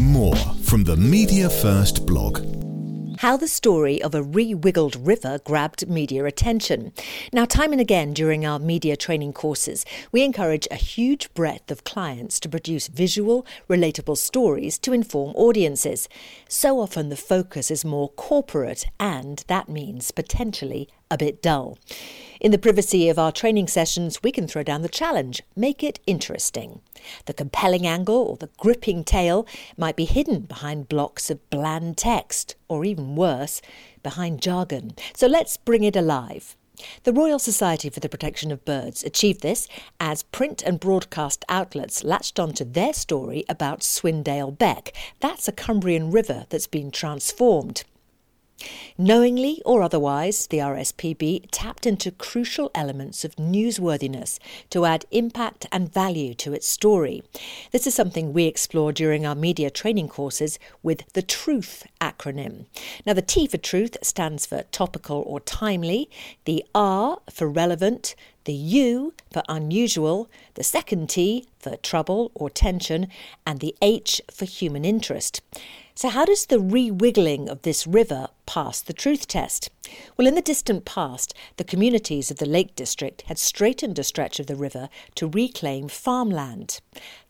More from the Media First blog. How the story of a re wiggled river grabbed media attention. Now, time and again during our media training courses, we encourage a huge breadth of clients to produce visual, relatable stories to inform audiences. So often the focus is more corporate, and that means potentially a bit dull. In the privacy of our training sessions, we can throw down the challenge make it interesting. The compelling angle or the gripping tale might be hidden behind blocks of bland text, or even worse, behind jargon. So let's bring it alive. The Royal Society for the Protection of Birds achieved this as print and broadcast outlets latched onto their story about Swindale Beck. That's a Cumbrian river that's been transformed. Knowingly or otherwise, the RSPB tapped into crucial elements of newsworthiness to add impact and value to its story. This is something we explore during our media training courses with the TRUTH acronym. Now, the T for truth stands for topical or timely, the R for relevant, the U for unusual, the second T for trouble or tension, and the H for human interest. So, how does the re-wiggling of this river pass the truth test? Well, in the distant past, the communities of the Lake District had straightened a stretch of the river to reclaim farmland.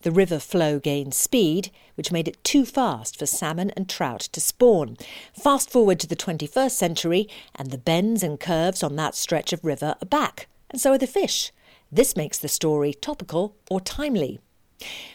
The river flow gained speed, which made it too fast for salmon and trout to spawn. Fast forward to the 21st century, and the bends and curves on that stretch of river are back, and so are the fish. This makes the story topical or timely.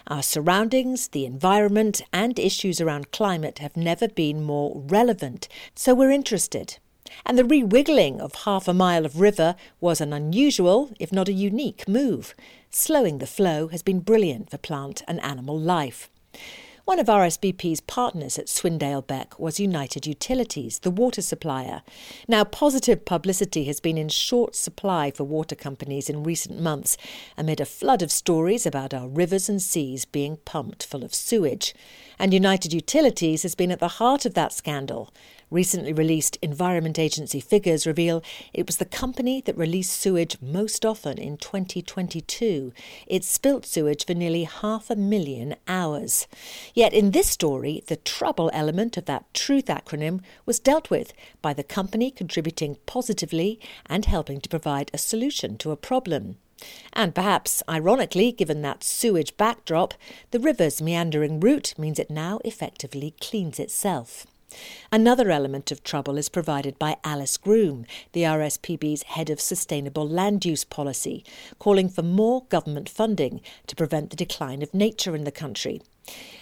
Our surroundings, the environment, and issues around climate have never been more relevant, so we're interested. And the re-wiggling of half a mile of river was an unusual, if not a unique, move. Slowing the flow has been brilliant for plant and animal life. One of RSPB's partners at Swindale Beck was United Utilities, the water supplier. Now, positive publicity has been in short supply for water companies in recent months amid a flood of stories about our rivers and seas being pumped full of sewage. And United Utilities has been at the heart of that scandal. Recently released Environment Agency figures reveal it was the company that released sewage most often in 2022. It spilt sewage for nearly half a million hours. Yet in this story, the trouble element of that truth acronym was dealt with by the company contributing positively and helping to provide a solution to a problem. And perhaps, ironically, given that sewage backdrop, the river's meandering route means it now effectively cleans itself. Another element of trouble is provided by Alice Groom, the RSPB's head of sustainable land use policy, calling for more government funding to prevent the decline of nature in the country.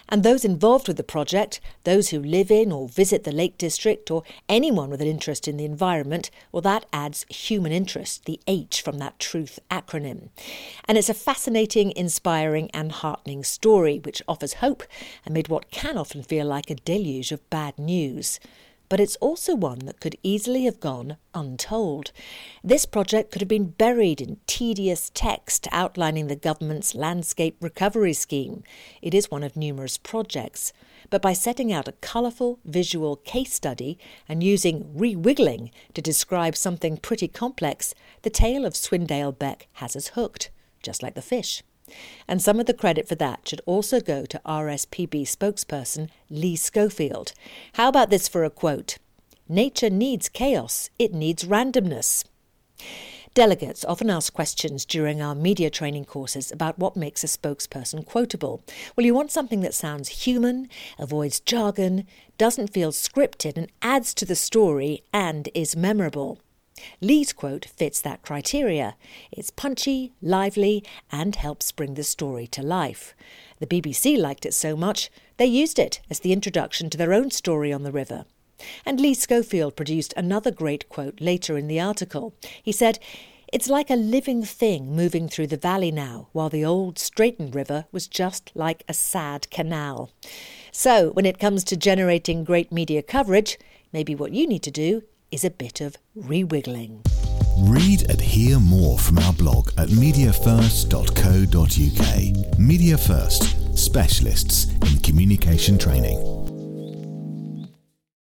And those involved with the project, those who live in or visit the Lake District, or anyone with an interest in the environment, well, that adds human interest, the H from that truth acronym. And it's a fascinating, inspiring, and heartening story which offers hope amid what can often feel like a deluge of bad news but it's also one that could easily have gone untold. This project could have been buried in tedious text outlining the government's landscape recovery scheme. It is one of numerous projects. But by setting out a colourful visual case study and using re-wiggling to describe something pretty complex, the tale of Swindale Beck has us hooked, just like the fish. And some of the credit for that should also go to RSPB spokesperson Lee Schofield. How about this for a quote? Nature needs chaos, it needs randomness. Delegates often ask questions during our media training courses about what makes a spokesperson quotable. Well, you want something that sounds human, avoids jargon, doesn't feel scripted, and adds to the story and is memorable. Lee's quote fits that criteria. It's punchy, lively, and helps bring the story to life. The BBC liked it so much, they used it as the introduction to their own story on the river. And Lee Schofield produced another great quote later in the article. He said, It's like a living thing moving through the valley now, while the old Straighten River was just like a sad canal. So, when it comes to generating great media coverage, maybe what you need to do is a bit of rewiggling. Read and hear more from our blog at mediafirst.co.uk. Media First, specialists in communication training.